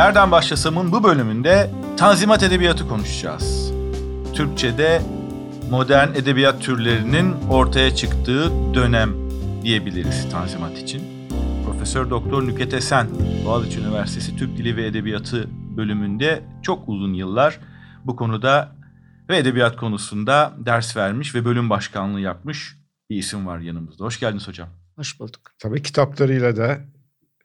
Nereden Başlasam'ın bu bölümünde Tanzimat Edebiyatı konuşacağız. Türkçe'de modern edebiyat türlerinin ortaya çıktığı dönem diyebiliriz Tanzimat için. Profesör Doktor Nüket Esen, Boğaziçi Üniversitesi Türk Dili ve Edebiyatı bölümünde çok uzun yıllar bu konuda ve edebiyat konusunda ders vermiş ve bölüm başkanlığı yapmış bir isim var yanımızda. Hoş geldiniz hocam. Hoş bulduk. Tabii kitaplarıyla da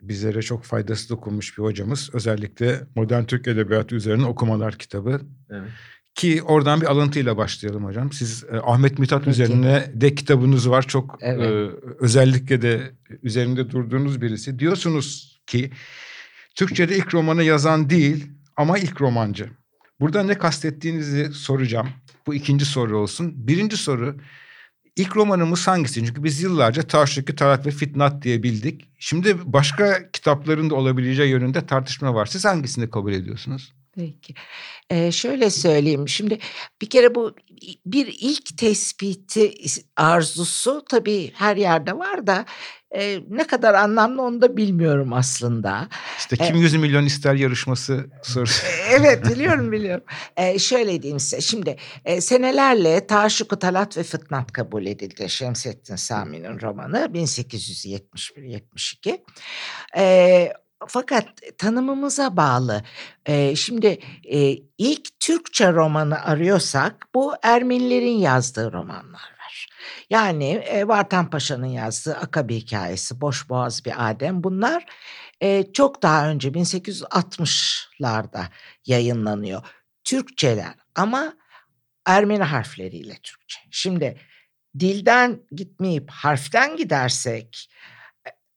bizlere çok faydası dokunmuş bir hocamız. Özellikle Modern Türk Edebiyatı üzerine okumalar kitabı. Evet. Ki oradan bir alıntıyla başlayalım hocam. Siz e, Ahmet Mithat Peki. üzerine de kitabınız var. Çok evet. e, özellikle de üzerinde durduğunuz birisi. Diyorsunuz ki Türkçe'de ilk romanı yazan değil ama ilk romancı. Burada ne kastettiğinizi soracağım. Bu ikinci soru olsun. Birinci soru İlk romanımız hangisi? Çünkü biz yıllarca Taşriki Tarat ve Fitnat diye bildik. Şimdi başka kitapların da olabileceği yönünde tartışma var. Siz hangisini kabul ediyorsunuz? Peki. Ee, şöyle söyleyeyim. Şimdi bir kere bu bir ilk tespiti arzusu tabii her yerde var da e, ne kadar anlamlı onu da bilmiyorum aslında. İşte kim yüz milyon ister yarışması sorusu. evet biliyorum biliyorum. E, şöyle diyeyim size şimdi e, senelerle Taşuku Talat ve Fıtnat kabul edildi. Şemsettin Sami'nin romanı 1871-72. E, fakat tanımımıza bağlı. E, şimdi e, ilk Türkçe romanı arıyorsak bu Ermenilerin yazdığı romanlar. Yani e, Vartan Paşa'nın yazdığı Akabe hikayesi, Boş Boğaz bir Adem bunlar e, çok daha önce 1860'larda yayınlanıyor. Türkçeler ama Ermeni harfleriyle Türkçe. Şimdi dilden gitmeyip harften gidersek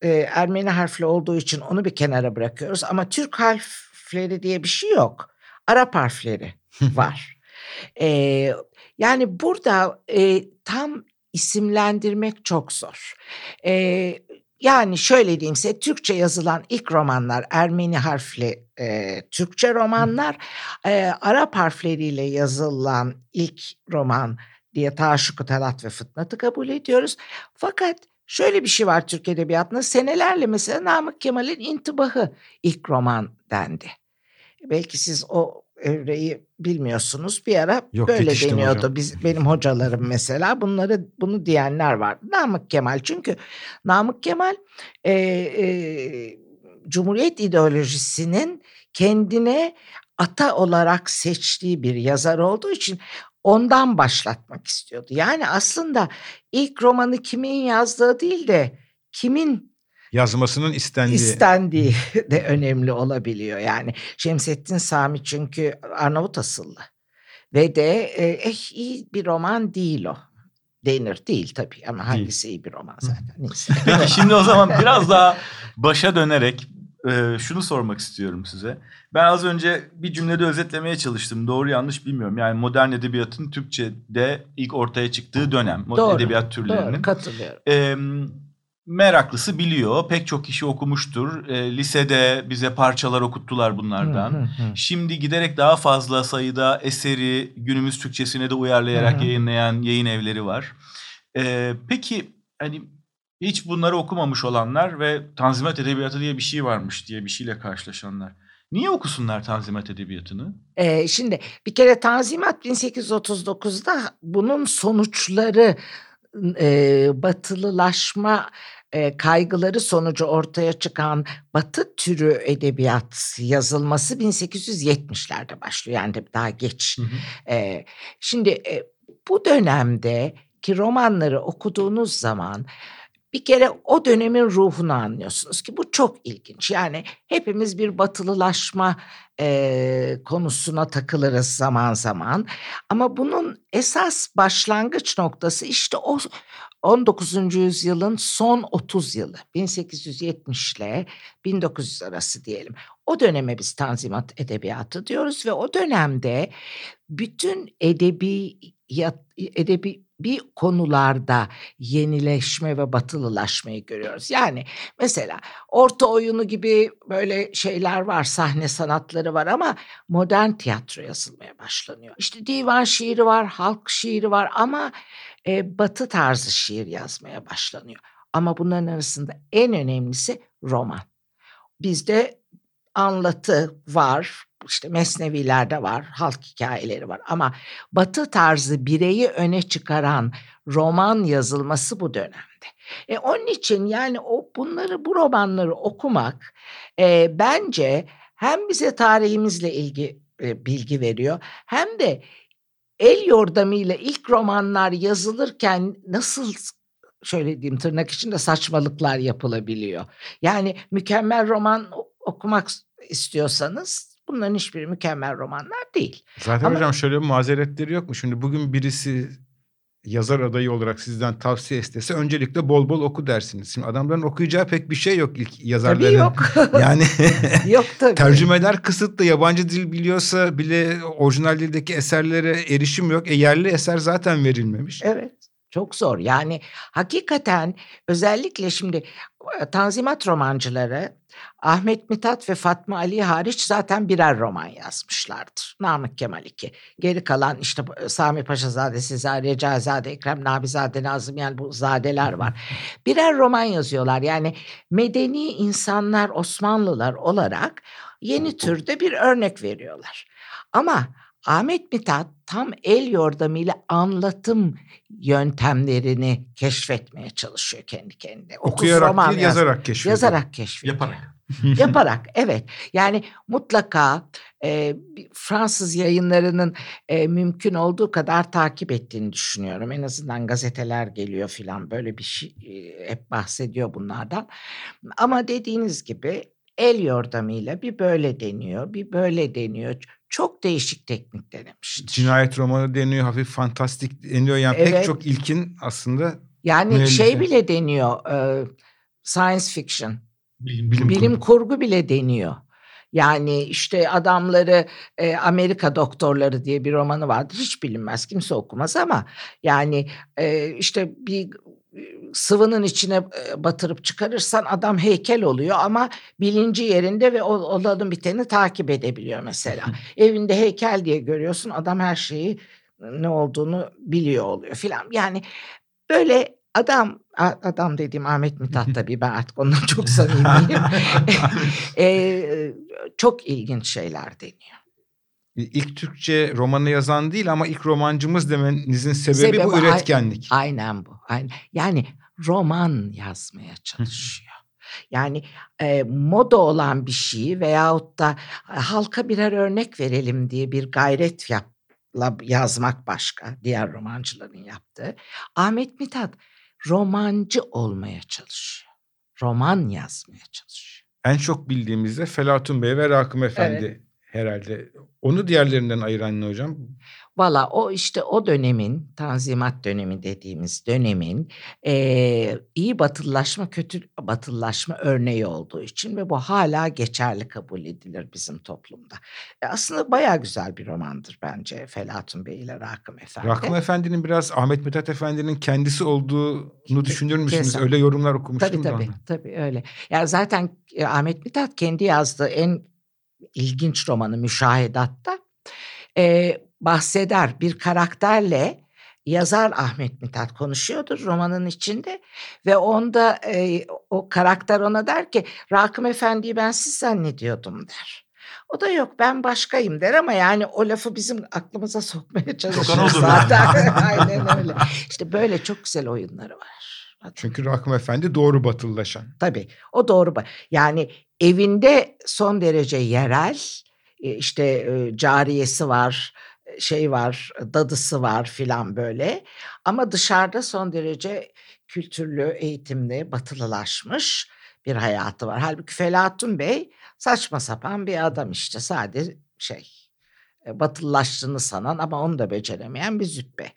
e, Ermeni harfli olduğu için onu bir kenara bırakıyoruz ama Türk harfleri diye bir şey yok. Arap harfleri var. e, yani burada e, tam isimlendirmek çok zor. Ee, yani şöyle diyeyim size Türkçe yazılan ilk romanlar Ermeni harfli e, Türkçe romanlar. E, Arap harfleriyle yazılan ilk roman diye Taşuku Talat ve Fıtnat'ı kabul ediyoruz. Fakat şöyle bir şey var Türk Edebiyatı'nda senelerle mesela Namık Kemal'in intibahı ilk roman dendi. Belki siz o evreyi bilmiyorsunuz. Bir ara Yok, böyle deniyordu. Hocam. Biz benim hocalarım mesela bunları bunu diyenler var. Namık Kemal çünkü Namık Kemal e, e, Cumhuriyet ideolojisinin kendine ata olarak seçtiği bir yazar olduğu için ondan başlatmak istiyordu. Yani aslında ilk romanı kimin yazdığı değil de kimin yazmasının istendiği. İstendiği de önemli olabiliyor. Yani Şemsettin Sami çünkü Arnavut asıllı. Ve de eh, iyi bir roman değil o. Denir değil tabii ama hangisi iyi bir roman zaten. Neyse. Peki şimdi o zaman biraz daha başa dönerek e, şunu sormak istiyorum size. Ben az önce bir cümlede özetlemeye çalıştım. Doğru yanlış bilmiyorum. Yani modern edebiyatın Türkçe'de ilk ortaya çıktığı dönem. Doğru, edebiyat türlerinin. Doğru katılıyorum. E, meraklısı biliyor. Pek çok kişi okumuştur. E, lisede bize parçalar okuttular bunlardan. Hı hı hı. Şimdi giderek daha fazla sayıda eseri günümüz Türkçesine de uyarlayarak hı hı. yayınlayan yayın evleri var. E, peki hani hiç bunları okumamış olanlar ve Tanzimat Edebiyatı diye bir şey varmış diye bir şeyle karşılaşanlar. Niye okusunlar Tanzimat Edebiyatı'nı? Ee, şimdi bir kere Tanzimat 1839'da bunun sonuçları e, batılılaşma e, kaygıları sonucu ortaya çıkan Batı türü edebiyat yazılması 1870'lerde başlıyor. Yani daha geç. Hı hı. E, şimdi e, bu dönemde ki romanları okuduğunuz zaman bir kere o dönemin ruhunu anlıyorsunuz ki bu çok ilginç. Yani hepimiz bir batılılaşma e, konusuna takılırız zaman zaman. Ama bunun esas başlangıç noktası işte o 19. yüzyılın son 30 yılı 1870 ile 1900 arası diyelim. O döneme biz Tanzimat Edebiyatı diyoruz ve o dönemde bütün edebi edebi bir konularda yenileşme ve batılılaşmayı görüyoruz. Yani mesela orta oyunu gibi böyle şeyler var, sahne sanatları var ama modern tiyatro yazılmaya başlanıyor. İşte divan şiiri var, halk şiiri var ama e, batı tarzı şiir yazmaya başlanıyor. Ama bunların arasında en önemlisi roman. Bizde anlatı var. İşte mesnevilerde var, halk hikayeleri var ama batı tarzı bireyi öne çıkaran roman yazılması bu dönemde. E, onun için yani o bunları bu romanları okumak e, bence hem bize tarihimizle ilgi e, bilgi veriyor hem de el yordamıyla ilk romanlar yazılırken nasıl şöyle diyeyim tırnak içinde saçmalıklar yapılabiliyor. Yani mükemmel roman okumak istiyorsanız bunların hiçbiri mükemmel romanlar değil. Zaten Ama, hocam şöyle bir mazeretleri yok mu? Şimdi bugün birisi yazar adayı olarak sizden tavsiye istese öncelikle bol bol oku dersiniz. Şimdi adamların okuyacağı pek bir şey yok ilk yazarların. Tabii yok. yani yok tabii. tercümeler kısıtlı. Yabancı dil biliyorsa bile orijinal dildeki eserlere erişim yok. E yerli eser zaten verilmemiş. Evet. Çok zor. Yani hakikaten özellikle şimdi Tanzimat romancıları Ahmet Mithat ve Fatma Ali hariç zaten birer roman yazmışlardır. Namık Kemal iki. Geri kalan işte Sami Paşazade, Sezai Recaizade, Ekrem Nabizade, Nazım yani bu zadeler var. Birer roman yazıyorlar. Yani medeni insanlar, Osmanlılar olarak yeni türde bir örnek veriyorlar. Ama Ahmet Mithat tam el yordamıyla anlatım yöntemlerini keşfetmeye çalışıyor kendi kendine. Okuyarak roman değil, yaz, yazarak keşfediyor. Yazarak keşfediyor. Yaparak. Yaparak evet. Yani mutlaka e, Fransız yayınlarının e, mümkün olduğu kadar takip ettiğini düşünüyorum. En azından gazeteler geliyor filan böyle bir şey e, hep bahsediyor bunlardan. Ama dediğiniz gibi el yordamıyla bir böyle deniyor, bir böyle deniyor. Çok değişik teknik denemiştir. Cinayet romanı deniyor, hafif fantastik deniyor. Yani evet. pek çok ilkin aslında. Yani müellife. şey bile deniyor, e, science fiction. Bilim, bilim, bilim kurgu. kurgu bile deniyor. Yani işte adamları e, Amerika Doktorları diye bir romanı vardır. Hiç bilinmez kimse okumaz ama yani e, işte bir sıvının içine batırıp çıkarırsan adam heykel oluyor ama bilinci yerinde ve olanın biteni takip edebiliyor mesela. Evinde heykel diye görüyorsun adam her şeyi ne olduğunu biliyor oluyor filan. Yani böyle adam adam dediğim Ahmet Mithat tabii ben artık ondan çok samimiyim. e, çok ilginç şeyler deniyor ilk Türkçe romanı yazan değil ama ilk romancımız demenizin sebebi, sebebi bu üretkenlik. Aynen bu. Aynen. Yani roman yazmaya çalışıyor. Yani e, moda olan bir şeyi veyahut da halka birer örnek verelim diye bir gayret yap, yazmak başka diğer romancıların yaptığı. Ahmet Mithat romancı olmaya çalışıyor. Roman yazmaya çalışıyor. En çok bildiğimizde Felatun Bey ve Rakım Efendi evet herhalde. Onu diğerlerinden ayıran ne hocam? Valla o işte o dönemin tanzimat dönemi dediğimiz dönemin e, iyi batıllaşma kötü batıllaşma örneği olduğu için ve bu hala geçerli kabul edilir bizim toplumda. E, aslında baya güzel bir romandır bence Felatun Bey ile Rakım Efendi. Rakım Efendi'nin biraz Ahmet Mithat Efendi'nin kendisi olduğunu düşünür müsünüz? Kesin. Öyle yorumlar okumuştum tabii, tabii, Tabii öyle. Yani zaten Ahmet Mithat kendi yazdığı en ilginç romanı Müşahedat'ta e, bahseder bir karakterle yazar Ahmet Mithat konuşuyordur romanın içinde ve onda e, o karakter ona der ki Rakım Efendi'yi ben siz zannediyordum der. O da yok ben başkayım der ama yani o lafı bizim aklımıza sokmaya çalışıyor zaten. Aynen öyle. İşte böyle çok güzel oyunları var. Çünkü Rakım Efendi doğru batılılaşan. Tabii o doğru. Yani evinde son derece yerel e, işte e, cariyesi var şey var dadısı var filan böyle ama dışarıda son derece kültürlü eğitimli batılılaşmış bir hayatı var. Halbuki Felatun Bey saçma sapan bir adam işte sadece şey batılılaştığını sanan ama onu da beceremeyen bir züppe.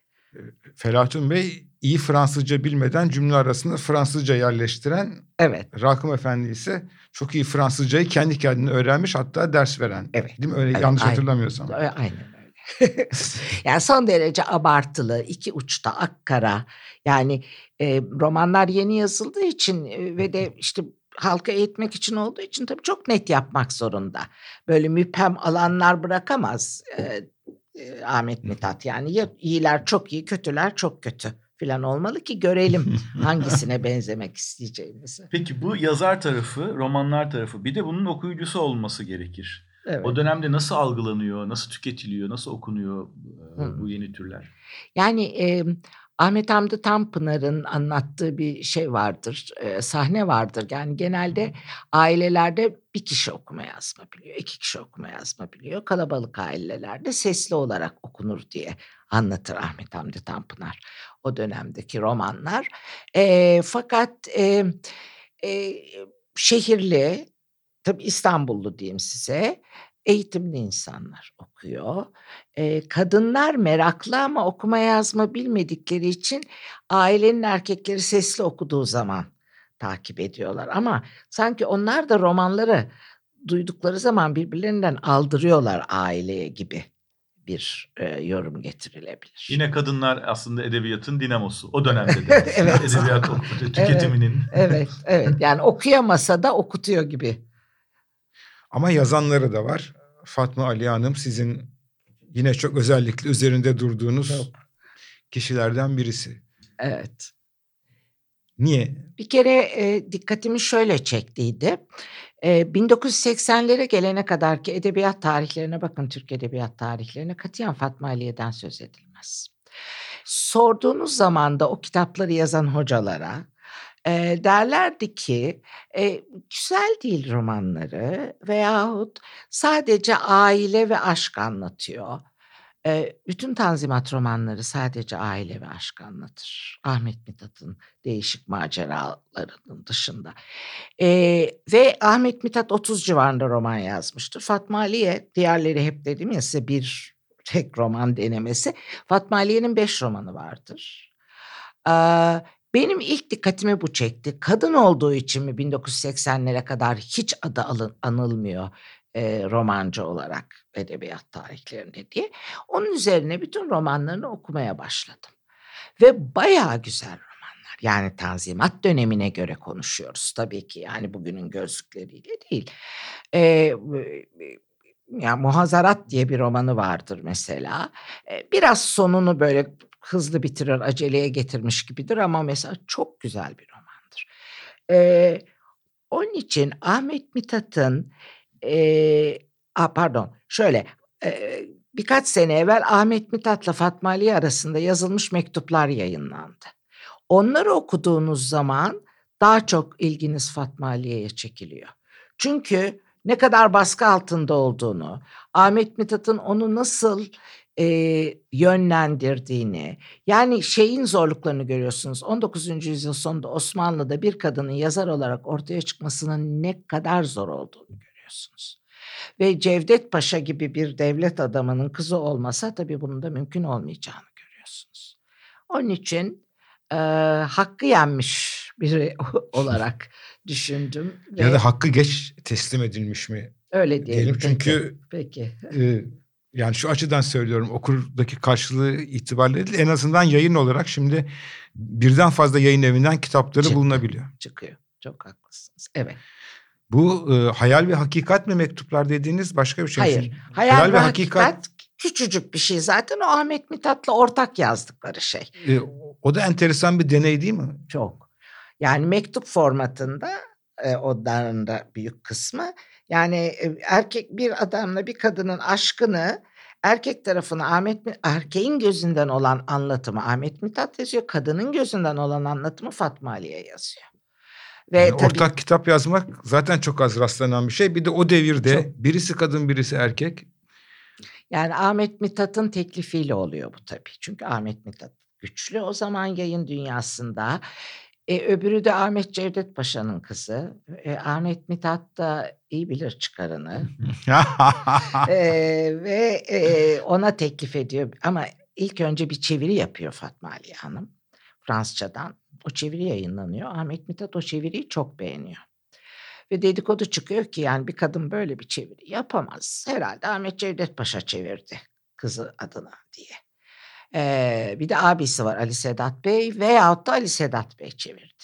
Felatun Bey iyi Fransızca bilmeden cümle arasında Fransızca yerleştiren Evet. Rakım Efendi ise çok iyi Fransızcayı kendi kendine öğrenmiş hatta ders veren. Evet. Değil mi? Öyle evet, yanlış aynen. hatırlamıyorsam. Aynen. yani son derece abartılı, iki uçta akkara. Yani e, romanlar yeni yazıldığı için e, ve de işte halka eğitmek için olduğu için tabii çok net yapmak zorunda. Böyle müphem alanlar bırakamaz e, e, Ahmet Mithat. Yani ya iyiler çok iyi, kötüler çok kötü falan olmalı ki görelim hangisine benzemek isteyeceğimizi. Peki bu yazar tarafı, romanlar tarafı bir de bunun okuyucusu olması gerekir. Evet. O dönemde nasıl algılanıyor, nasıl tüketiliyor, nasıl okunuyor Hı. bu yeni türler? Yani e, Ahmet Hamdi Tanpınar'ın anlattığı bir şey vardır, e, sahne vardır. Yani genelde ailelerde bir kişi okuma yazma biliyor, iki kişi okuma yazma biliyor. Kalabalık ailelerde sesli olarak okunur diye anlatır Ahmet Hamdi Tanpınar o dönemdeki romanlar. E, fakat e, e, şehirli, tabii İstanbullu diyeyim size, eğitimli insanlar okuyor. E, kadınlar meraklı ama okuma yazma bilmedikleri için ailenin erkekleri sesli okuduğu zaman takip ediyorlar. Ama sanki onlar da romanları duydukları zaman birbirlerinden aldırıyorlar aileye gibi bir e, yorum getirilebilir. Yine kadınlar aslında edebiyatın dinamosu. O dönemde de. evet. Edebiyat tüketiminin. Evet, evet, evet. Yani okuyamasa da okutuyor gibi. Ama yazanları da var. Fatma Ali Hanım sizin yine çok özellikle üzerinde durduğunuz çok. kişilerden birisi. Evet. Niye? Bir kere e, dikkatimi şöyle çektiydi. E, 1980'lere gelene kadar ki edebiyat tarihlerine bakın Türk edebiyat tarihlerine katiyen Fatma Aliye'den söz edilmez. Sorduğunuz zaman da o kitapları yazan hocalara e, derlerdi ki e, güzel değil romanları veyahut sadece aile ve aşk anlatıyor. E, bütün Tanzimat romanları sadece aile ve aşk anlatır. Ahmet Mithat'ın değişik maceralarının dışında. E, ve Ahmet Mithat 30 civarında roman yazmıştır. Fatma Aliye, diğerleri hep dedim ya size bir tek roman denemesi. Fatma Aliye'nin beş romanı vardır. Benim ilk dikkatimi bu çekti. Kadın olduğu için mi 1980'lere kadar hiç adı alın, anılmıyor e, romancı olarak edebiyat tarihlerinde diye. Onun üzerine bütün romanlarını okumaya başladım. Ve bayağı güzel romanlar. Yani Tanzimat dönemine göre konuşuyoruz tabii ki. Yani bugünün gözlükleriyle değil. Ee, ya Muhazarat diye bir romanı vardır mesela. Biraz sonunu böyle hızlı bitirir, aceleye getirmiş gibidir ama mesela çok güzel bir romandır. Ee, onun için Ahmet Mithat'ın e, a, pardon şöyle e, birkaç sene evvel Ahmet Mithat'la Fatma Ali arasında yazılmış mektuplar yayınlandı. Onları okuduğunuz zaman daha çok ilginiz Fatma Ali'ye çekiliyor. Çünkü ne kadar baskı altında olduğunu, Ahmet Mithat'ın onu nasıl e, yönlendirdiğini yani şeyin zorluklarını görüyorsunuz. 19. yüzyıl sonunda Osmanlı'da bir kadının yazar olarak ortaya çıkmasının ne kadar zor olduğunu görüyorsunuz. Ve Cevdet Paşa gibi bir devlet adamının kızı olmasa tabii bunun da mümkün olmayacağını görüyorsunuz. Onun için e, hakkı yenmiş biri olarak düşündüm. Ya da hakkı geç teslim edilmiş mi? Öyle diyelim. diyelim çünkü peki. peki. E, yani şu açıdan söylüyorum okurdaki karşılığı itibariyle en azından yayın olarak şimdi birden fazla yayın evinden kitapları Çıktı, bulunabiliyor. Çıkıyor. Çok haklısınız. Evet. Bu e, hayal ve hakikat mi mektuplar dediğiniz başka bir şey? Hayır. Hayal, hayal ve, ve hakikat, hakikat küçücük bir şey zaten o Ahmet Mithat'la ortak yazdıkları şey. E, o da enteresan bir deney değil mi? Çok. Yani mektup formatında e, onların da büyük kısmı yani e, erkek bir adamla bir kadının aşkını erkek tarafına Ahmet erkeğin gözünden olan anlatımı Ahmet Mithat yazıyor. Kadının gözünden olan anlatımı Fatma Aliye yazıyor. Ve yani tabii, ortak kitap yazmak zaten çok az rastlanan bir şey. Bir de o devirde çok, birisi kadın birisi erkek. Yani Ahmet Mithat'ın teklifiyle oluyor bu tabii. Çünkü Ahmet Mithat güçlü o zaman yayın dünyasında. E, öbürü de Ahmet Cevdet Paşa'nın kızı. E, Ahmet Mithat da iyi bilir çıkarını. e, ve e, ona teklif ediyor. Ama ilk önce bir çeviri yapıyor Fatma Ali Hanım. Fransızcadan. O çeviri yayınlanıyor. Ahmet Mithat o çeviriyi çok beğeniyor. Ve dedikodu çıkıyor ki yani bir kadın böyle bir çeviri yapamaz. Herhalde Ahmet Cevdet Paşa çevirdi kızı adına diye. Ee, bir de abisi var Ali Sedat Bey veyahut da Ali Sedat Bey çevirdi.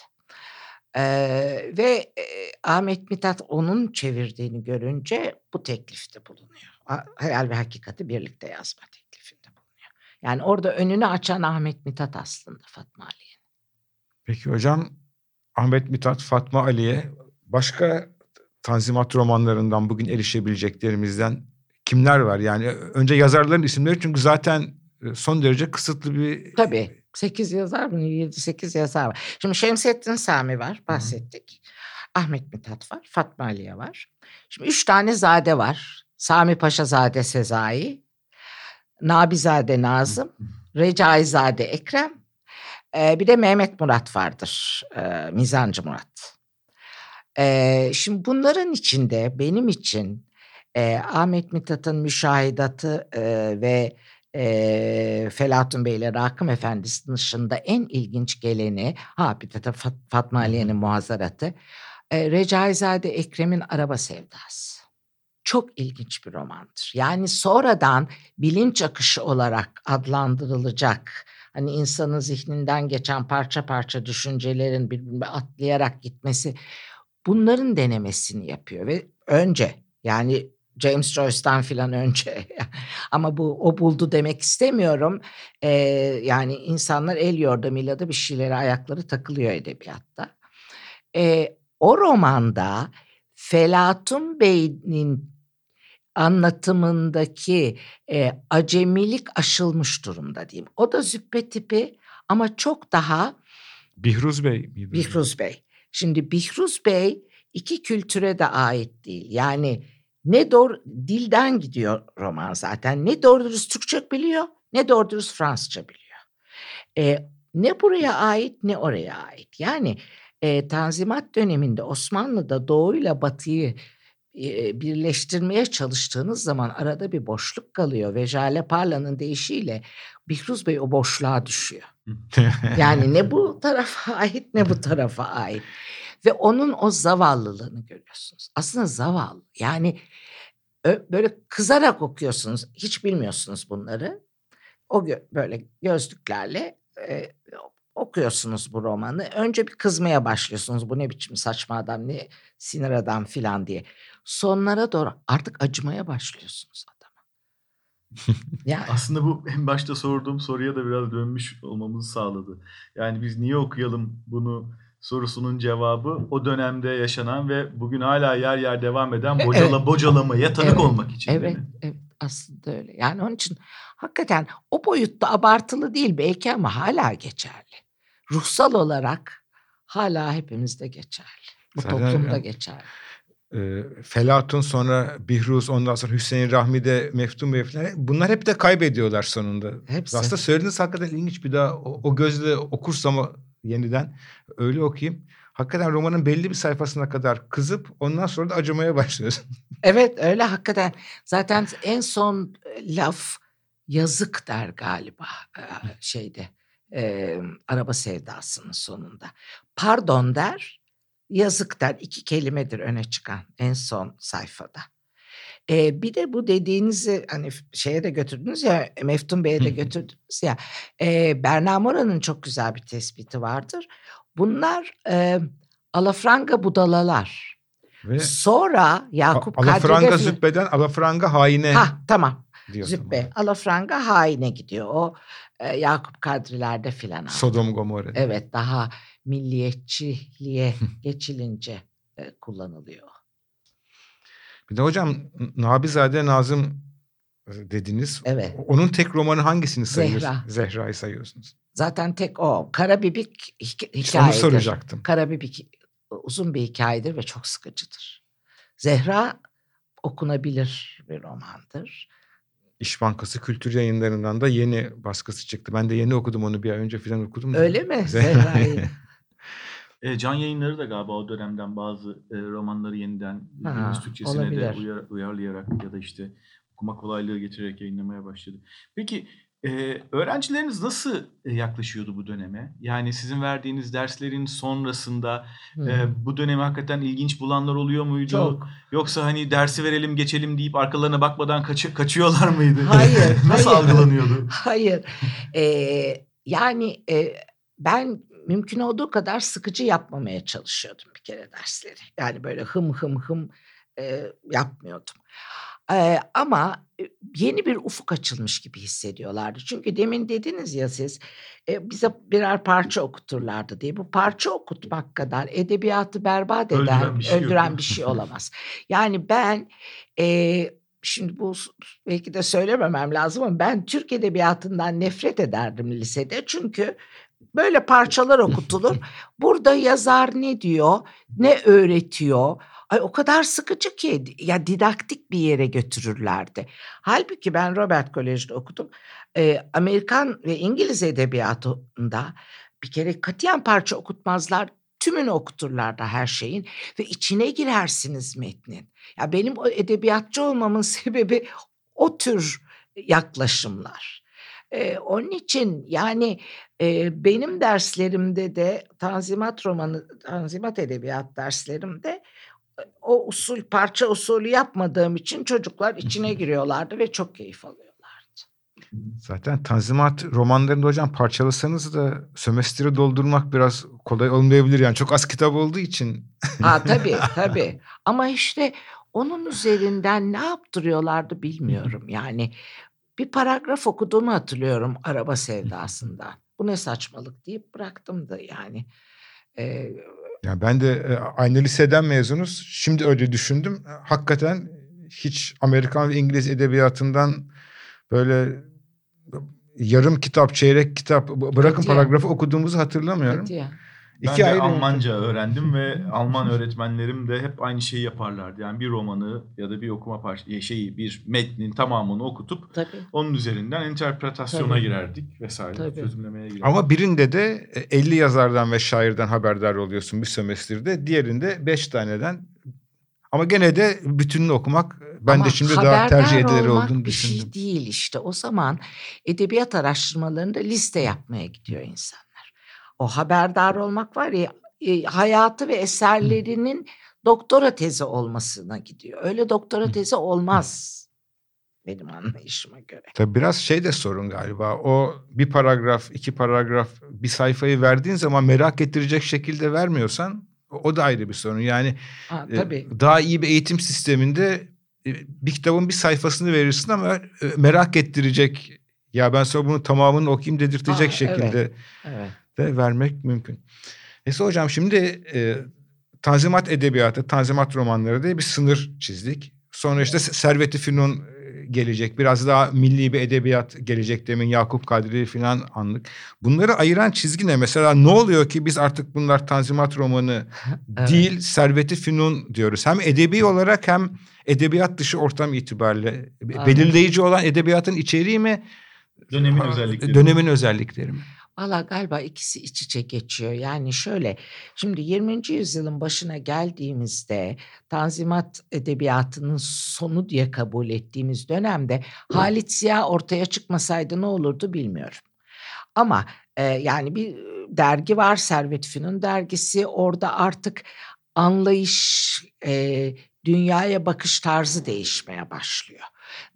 Ee, ve e, Ahmet Mithat onun çevirdiğini görünce bu teklifte bulunuyor. Hayal ve hakikati birlikte yazma teklifinde bulunuyor. Yani orada önünü açan Ahmet Mithat aslında Fatma Ali'ye. Peki hocam Ahmet Mithat, Fatma Ali'ye başka Tanzimat romanlarından bugün erişebileceklerimizden kimler var? Yani önce yazarların isimleri çünkü zaten son derece kısıtlı bir... Tabii. 8 yazar mı? 7-8 yazar var. Şimdi Şemsettin Sami var. Bahsettik. Hı. Ahmet Mithat var. Fatma Aliye var. Şimdi üç tane zade var. Sami Paşa Zade Sezai. Nabizade Nazım. Recaizade Ekrem. Ee, bir de Mehmet Murat vardır. Ee, Mizancı Murat. Ee, şimdi bunların içinde benim için e, Ahmet Mithat'ın müşahidatı e, ve e, Felatun Bey ile Rakım Efendisi dışında en ilginç geleni ha bir de Fat, Fatma Aliye'nin muhazaratı e, Recaizade Ekrem'in Araba Sevdası. Çok ilginç bir romandır. Yani sonradan bilinç akışı olarak adlandırılacak hani insanın zihninden geçen parça parça düşüncelerin birbirine atlayarak gitmesi bunların denemesini yapıyor ve önce yani James Joyce'dan filan önce ama bu o buldu demek istemiyorum. Ee, yani insanlar el yordamıyla da bir şeylere ayakları takılıyor edebiyatta. Ee, o romanda Felatun Bey'in anlatımındaki e, acemilik aşılmış durumda diyeyim. O da züppe tipi ama çok daha Bihruz Bey. Bihruz Bey. Şimdi Bihruz Bey iki kültüre de ait değil. Yani ne doğru dilden gidiyor roman zaten. Ne doğru dürüst Türkçe biliyor ne doğru dürüst Fransızca biliyor. E, ne buraya ait ne oraya ait. Yani e, Tanzimat döneminde Osmanlı'da doğuyla batıyı e, birleştirmeye çalıştığınız zaman arada bir boşluk kalıyor ve Jale Parla'nın deyişiyle Bihruz Bey o boşluğa düşüyor. yani ne bu tarafa ait ne bu tarafa ait. Ve onun o zavallılığını görüyorsunuz. Aslında zavallı. Yani böyle kızarak okuyorsunuz. Hiç bilmiyorsunuz bunları. O gö- böyle gözlüklerle e, okuyorsunuz bu romanı. Önce bir kızmaya başlıyorsunuz. Bu ne biçim saçma adam, ne sinir adam filan diye. Sonlara doğru artık acımaya başlıyorsunuz adama. yani. Aslında bu en başta sorduğum soruya da biraz dönmüş olmamızı sağladı. Yani biz niye okuyalım bunu sorusunun cevabı o dönemde yaşanan ve bugün hala yer yer devam eden bocala evet. bocalamaya tanık evet. olmak için. Evet, evet aslında öyle. Yani onun için hakikaten o boyutta abartılı değil belki ama hala geçerli. Ruhsal olarak hala hepimizde geçerli. Bu Zaten toplumda yani, geçerli. E, Felatun sonra Bihruz ondan sonra Hüseyin Rahmi de Meftun Bey falan bunlar hep de kaybediyorlar sonunda. Hepsi. Aslında söylediğiniz hakikaten ilginç bir daha o, o gözle okursam yeniden öyle okuyayım. Hakikaten romanın belli bir sayfasına kadar kızıp ondan sonra da acımaya başlıyorsun. Evet öyle hakikaten. Zaten en son laf yazık der galiba şeyde e, araba sevdasının sonunda. Pardon der yazık der iki kelimedir öne çıkan en son sayfada. E, bir de bu dediğinizi hani şeye de götürdünüz ya Meftun Bey'e de götürdünüz ya. E, Berna Mora'nın çok güzel bir tespiti vardır. Bunlar e, alafranga budalalar. Ve Sonra Yakup Alafranga Kadri'de... züppeden alafranga haine. Ha tamam. Züppe ona. alafranga haine gidiyor. O e, Yakup Kadri'lerde filan. Sodom Gomorra. Evet daha milliyetçiliğe geçilince e, kullanılıyor. Bir de hocam Nabizade Nazım e, dediniz. Evet. Onun tek romanı hangisini sayıyorsunuz? Zehra. Zehra'yı sayıyorsunuz. Zaten tek o. Karabibik hikayedir. Onu soracaktım. Karabibik uzun bir hikayedir ve çok sıkıcıdır. Zehra okunabilir bir romandır. İş Bankası Kültür Yayınları'ndan da yeni baskısı çıktı. Ben de yeni okudum onu bir ay önce falan okudum. Öyle mi? Zehra'yı. E, Can Yayınları da galiba o dönemden bazı e, romanları yeniden ha, Türkçesine olabilir. de uyar, uyarlayarak ya da işte okuma kolaylığı getirerek yayınlamaya başladı. Peki e, öğrencileriniz nasıl e, yaklaşıyordu bu döneme? Yani sizin verdiğiniz derslerin sonrasında hmm. e, bu dönemi hakikaten ilginç bulanlar oluyor muydu? Çok. Yoksa hani dersi verelim geçelim deyip arkalarına bakmadan kaçı, kaçıyorlar mıydı? Hayır. nasıl hayır. algılanıyordu? Hayır. Ee, yani e, ben mümkün olduğu kadar sıkıcı yapmamaya çalışıyordum bir kere dersleri. Yani böyle hım hım hım e, yapmıyordum. Ee, ama yeni bir ufuk açılmış gibi hissediyorlardı. Çünkü demin dediniz ya siz e, bize birer parça okuturlardı diye. Bu parça okutmak kadar edebiyatı berbat eden, öldüren bir şey, öldüren bir şey olamaz. Yani ben e, şimdi bu belki de söylememem lazım ama ben Türk edebiyatından nefret ederdim lisede. Çünkü böyle parçalar okutulur. Burada yazar ne diyor, ne öğretiyor, Ay o kadar sıkıcı ki ya didaktik bir yere götürürlerdi. Halbuki ben Robert Kolej'de okudum. Ee, Amerikan ve İngiliz edebiyatında bir kere katiyen parça okutmazlar. Tümünü okuturlar da her şeyin ve içine girersiniz metnin. Ya benim o edebiyatçı olmamın sebebi o tür yaklaşımlar. Ee, onun için yani e, benim derslerimde de Tanzimat romanı, Tanzimat edebiyat derslerimde o usul parça usulü yapmadığım için çocuklar içine giriyorlardı ve çok keyif alıyorlardı. Zaten Tanzimat romanlarında hocam parçalasanız da sömestri doldurmak biraz kolay olmayabilir. Yani çok az kitap olduğu için. Ha tabii tabii. Ama işte onun üzerinden ne yaptırıyorlardı bilmiyorum. Yani bir paragraf okuduğumu hatırlıyorum araba sevdasında. Bu ne saçmalık deyip bıraktım da yani. Ee, yani ben de e, aynı liseden mezunuz. Şimdi öyle düşündüm. Hakikaten hiç Amerikan ve İngiliz edebiyatından böyle yarım kitap, çeyrek kitap bırakın Hadi paragrafı okuduğumuzu hatırlamıyorum. Ya. Ben İki de ayrı Almanca öğrendim ve Alman öğretmenlerim de hep aynı şeyi yaparlardı. Yani bir romanı ya da bir okuma parça şeyi bir metnin tamamını okutup Tabii. onun üzerinden interpretasyona Tabii. girerdik vesaire Tabii. çözümlemeye girerdik. Ama birinde de 50 yazardan ve şairden haberdar oluyorsun bir sömestrde. Diğerinde 5 taneden ama gene de bütününü okumak ben Ama de şimdi daha tercih edilir olduğunu düşündüm. bir şey değil işte. O zaman edebiyat araştırmalarında liste yapmaya gidiyor insan o haberdar olmak var ya e, hayatı ve eserlerinin doktora tezi olmasına gidiyor. Öyle doktora tezi olmaz benim anlayışıma göre. Tabii biraz şey de sorun galiba. O bir paragraf, iki paragraf bir sayfayı verdiğin zaman merak ettirecek şekilde vermiyorsan o da ayrı bir sorun. Yani ha, tabii. daha iyi bir eğitim sisteminde bir kitabın bir sayfasını verirsin ama merak ettirecek ya ben sonra bunu tamamını okuyayım dedirtecek Aa, şekilde evet, evet de vermek mümkün. Neyse hocam şimdi e, Tanzimat Edebiyatı, Tanzimat romanları diye bir sınır çizdik. Sonra işte Servet-i Fünun e, gelecek. Biraz daha milli bir edebiyat gelecek demin Yakup Kadri falan anlık. Bunları ayıran çizgi ne? Mesela ne oluyor ki biz artık bunlar Tanzimat romanı evet. değil Servet-i Fünun diyoruz. Hem edebi olarak hem edebiyat dışı ortam itibariyle Aynen. belirleyici olan edebiyatın içeriği mi? Dönemin özellikleri. Dönemin özellikleri mi? Valla galiba ikisi iç içe geçiyor. Yani şöyle şimdi 20. yüzyılın başına geldiğimizde Tanzimat edebiyatının sonu diye kabul ettiğimiz dönemde Halit Ziya ortaya çıkmasaydı ne olurdu bilmiyorum. Ama e, yani bir dergi var Servet Fünun dergisi orada artık anlayış, e, dünyaya bakış tarzı değişmeye başlıyor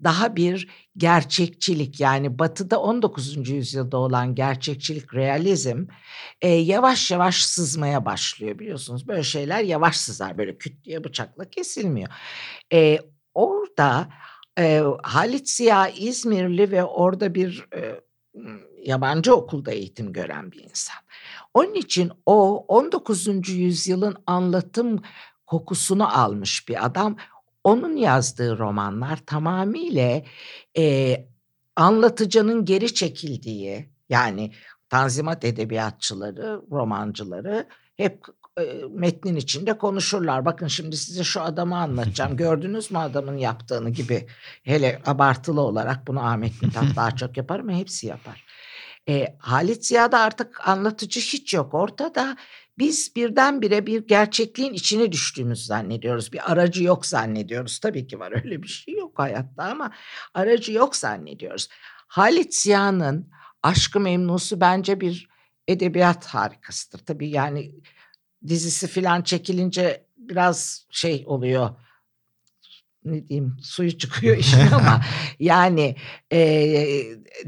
daha bir gerçekçilik yani batıda 19. yüzyılda olan gerçekçilik, realizm e, yavaş yavaş sızmaya başlıyor biliyorsunuz. Böyle şeyler yavaş sızar böyle küt diye bıçakla kesilmiyor. E, orada e, Halit Ziya İzmirli ve orada bir e, yabancı okulda eğitim gören bir insan. Onun için o 19. yüzyılın anlatım kokusunu almış bir adam onun yazdığı romanlar tamamıyla e, anlatıcının geri çekildiği yani Tanzimat edebiyatçıları, romancıları hep metnin içinde konuşurlar. Bakın şimdi size şu adamı anlatacağım. Gördünüz mü adamın yaptığını gibi. Hele abartılı olarak bunu Ahmet Mithat daha çok yapar ama hepsi yapar. E, Halit Ziya'da artık anlatıcı hiç yok ortada. Biz birdenbire bir gerçekliğin içine düştüğümüzü zannediyoruz. Bir aracı yok zannediyoruz. Tabii ki var öyle bir şey yok hayatta ama aracı yok zannediyoruz. Halit Ziya'nın Aşkı Memnusu bence bir edebiyat harikasıdır. Tabii yani dizisi filan çekilince biraz şey oluyor ne diyeyim suyu çıkıyor işin ama yani e,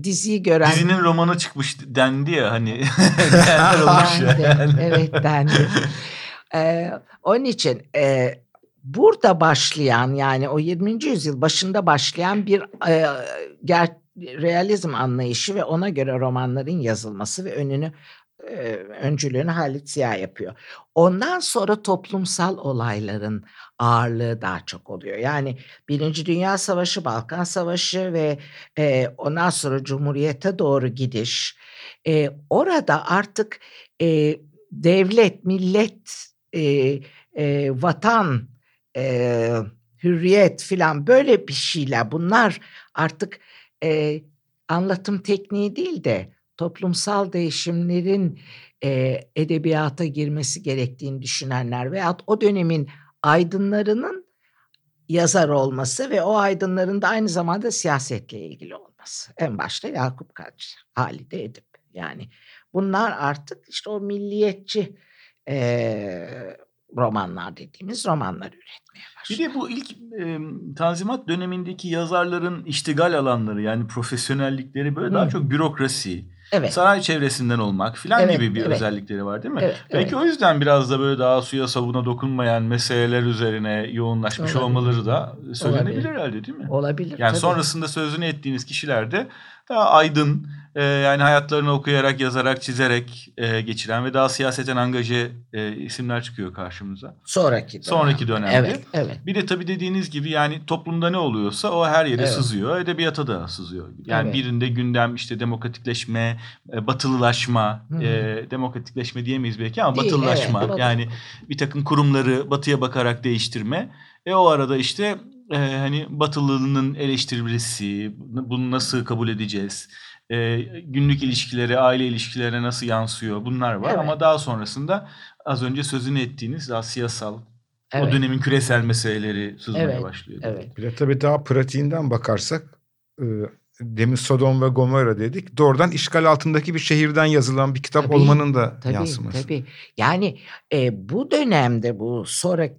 diziyi gören dizinin romanı çıkmış dendi ya hani dendi, yani. evet dendi ee, onun için e, burada başlayan yani o 20. yüzyıl başında başlayan bir e, ger, realizm anlayışı ve ona göre romanların yazılması ve önünü öncülüğünü Halit Ziya yapıyor. Ondan sonra toplumsal olayların ağırlığı daha çok oluyor. Yani Birinci Dünya Savaşı, Balkan Savaşı ve e, ondan sonra Cumhuriyete doğru gidiş. E, orada artık e, devlet, millet, e, e, vatan, e, hürriyet filan böyle bir şeyler bunlar artık e, anlatım tekniği değil de toplumsal değişimlerin e, edebiyata girmesi gerektiğini düşünenler veyahut o dönemin aydınlarının yazar olması ve o aydınların da aynı zamanda siyasetle ilgili olması. En başta Yakup Kadri, Halide Edip. Yani bunlar artık işte o milliyetçi e, romanlar dediğimiz romanlar üretmeye başladı. Bir de bu ilk e, Tanzimat dönemindeki yazarların iştigal alanları yani profesyonellikleri böyle Hı. daha çok bürokrasi, evet. saray çevresinden olmak filan evet, gibi bir evet. özellikleri var değil mi? Evet, Belki evet. o yüzden biraz da böyle daha suya sabuna dokunmayan meseleler üzerine yoğunlaşmış Olabilir. olmaları da söylenebilir Olabilir. herhalde değil mi? Olabilir. Yani tabii. sonrasında sözünü ettiğiniz kişiler de daha aydın, e, yani hayatlarını okuyarak, yazarak, çizerek e, geçiren ve daha siyaseten angaje e, isimler çıkıyor karşımıza. Sonraki dönem. Sonraki dönemde. Evet, evet. Bir de tabii dediğiniz gibi yani toplumda ne oluyorsa o her yere evet. sızıyor, edebiyata da sızıyor. Yani evet. birinde gündem işte demokratikleşme, e, batılılaşma, e, demokratikleşme diyemeyiz belki ama Değil, batılılaşma. Evet, yani bir takım kurumları batıya bakarak değiştirme. E o arada işte e, hani batılılığının eleştirilmesi, bunu nasıl kabul edeceğiz? E, günlük ilişkileri, aile ilişkilerine nasıl yansıyor? Bunlar var evet. ama daha sonrasında az önce sözünü ettiğiniz daha siyasal, evet. o dönemin küresel meseleleri sızmaya evet. başlıyor. Evet. Bir de tabii daha pratiğinden bakarsak e, demin Sodom ve Gomorra dedik. Doğrudan işgal altındaki bir şehirden yazılan bir kitap tabii, olmanın da tabii, yansıması. Tabii. Yani e, bu dönemde bu sonra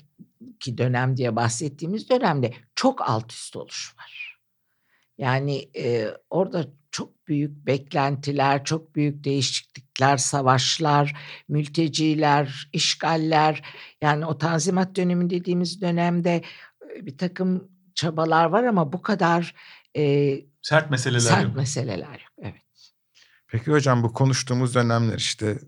ki dönem diye bahsettiğimiz dönemde çok alt üst oluş var. Yani e, orada çok büyük beklentiler, çok büyük değişiklikler, savaşlar, mülteciler, işgaller. Yani o tanzimat dönemi dediğimiz dönemde bir takım çabalar var ama bu kadar e, sert meseleler sert yok. meseleler yok. Evet. Peki hocam bu konuştuğumuz dönemler işte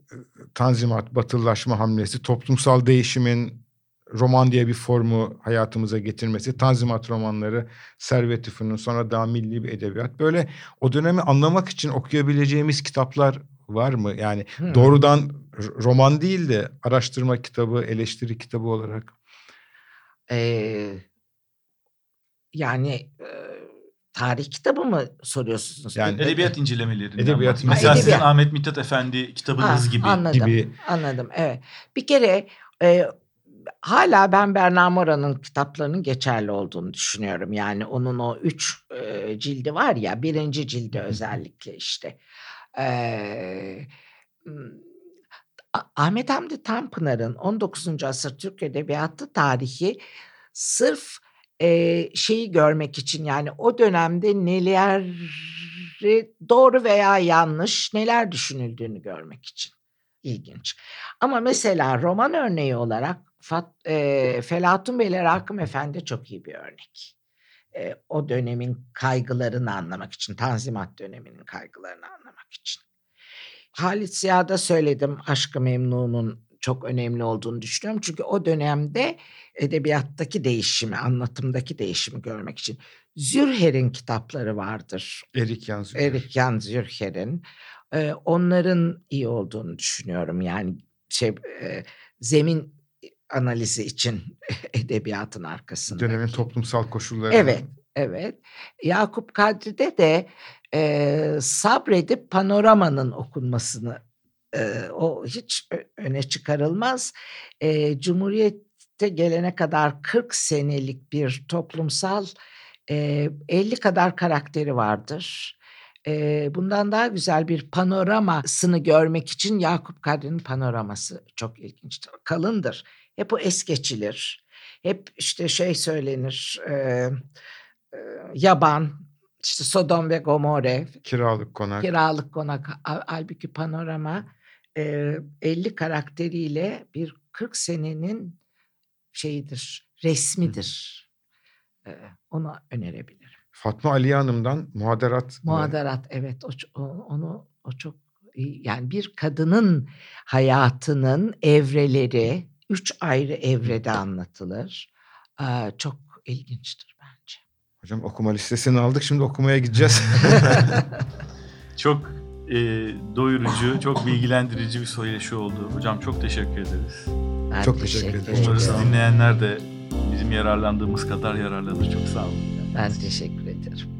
tanzimat, batılılaşma hamlesi, toplumsal değişimin roman diye bir formu hayatımıza getirmesi, Tanzimat romanları, Servet Tüfün'ün sonra daha milli bir edebiyat. Böyle o dönemi anlamak için okuyabileceğimiz kitaplar var mı? Yani hmm. doğrudan roman değil de araştırma kitabı, eleştiri kitabı olarak. Ee, yani e, tarih kitabı mı soruyorsunuz? Yani edebiyat incelemeleri. Edebiyat. Mesela ha, sizin Ahmet Mithat Efendi kitabınız ha, gibi. Anladım, gibi. anladım. Evet. Bir kere e, hala ben Berna Mora'nın kitaplarının geçerli olduğunu düşünüyorum. Yani onun o üç e, cildi var ya birinci cildi özellikle işte. E, Ahmet Hamdi Tanpınar'ın 19. asır Türk Edebiyatı tarihi sırf e, şeyi görmek için yani o dönemde neler doğru veya yanlış neler düşünüldüğünü görmek için ilginç. Ama mesela roman örneği olarak Fat, e, Felatun Beyler Hakkım Efendi çok iyi bir örnek. E, o dönemin kaygılarını anlamak için, Tanzimat döneminin kaygılarını anlamak için. Halit Ziya'da söyledim Aşkı Memnun'un çok önemli olduğunu düşünüyorum. Çünkü o dönemde edebiyattaki değişimi, anlatımdaki değişimi görmek için. Zürher'in kitapları vardır. Erik Yan Zürher. Erik Yan Zürher'in. Ee, onların iyi olduğunu düşünüyorum. Yani şey e, zemin analizi için edebiyatın arkasında. Dönemin toplumsal koşulları. Evet, evet. Yakup Kadri'de de e, sabredip panoramanın okunmasını e, o hiç öne çıkarılmaz. E, Cumhuriyet'te gelene kadar 40 senelik bir toplumsal e, 50 kadar karakteri vardır. E, bundan daha güzel bir panoramasını görmek için Yakup Kadri'nin panoraması çok ilginçtir. Kalındır hep o es geçilir. Hep işte şey söylenir. E, e, yaban, işte Sodom ve Gomorre. Kiralık konak. Kiralık konak. Halbuki panorama e, 50 karakteriyle bir 40 senenin şeyidir. resmidir. Ee, onu önerebilirim. Fatma Ali Hanım'dan Muhaderat. Muhadarat evet o, onu o çok yani bir kadının hayatının evreleri üç ayrı evrede anlatılır. Çok ilginçtir bence. Hocam okuma listesini aldık şimdi okumaya gideceğiz. Çok e, doyurucu, çok bilgilendirici bir söyleşi oldu. Hocam çok teşekkür ederiz. Ben Çok teşekkür ederim. ederim. Umarız dinleyenler de bizim yararlandığımız kadar yararlanır. Çok sağ olun. Ben teşekkür ederim.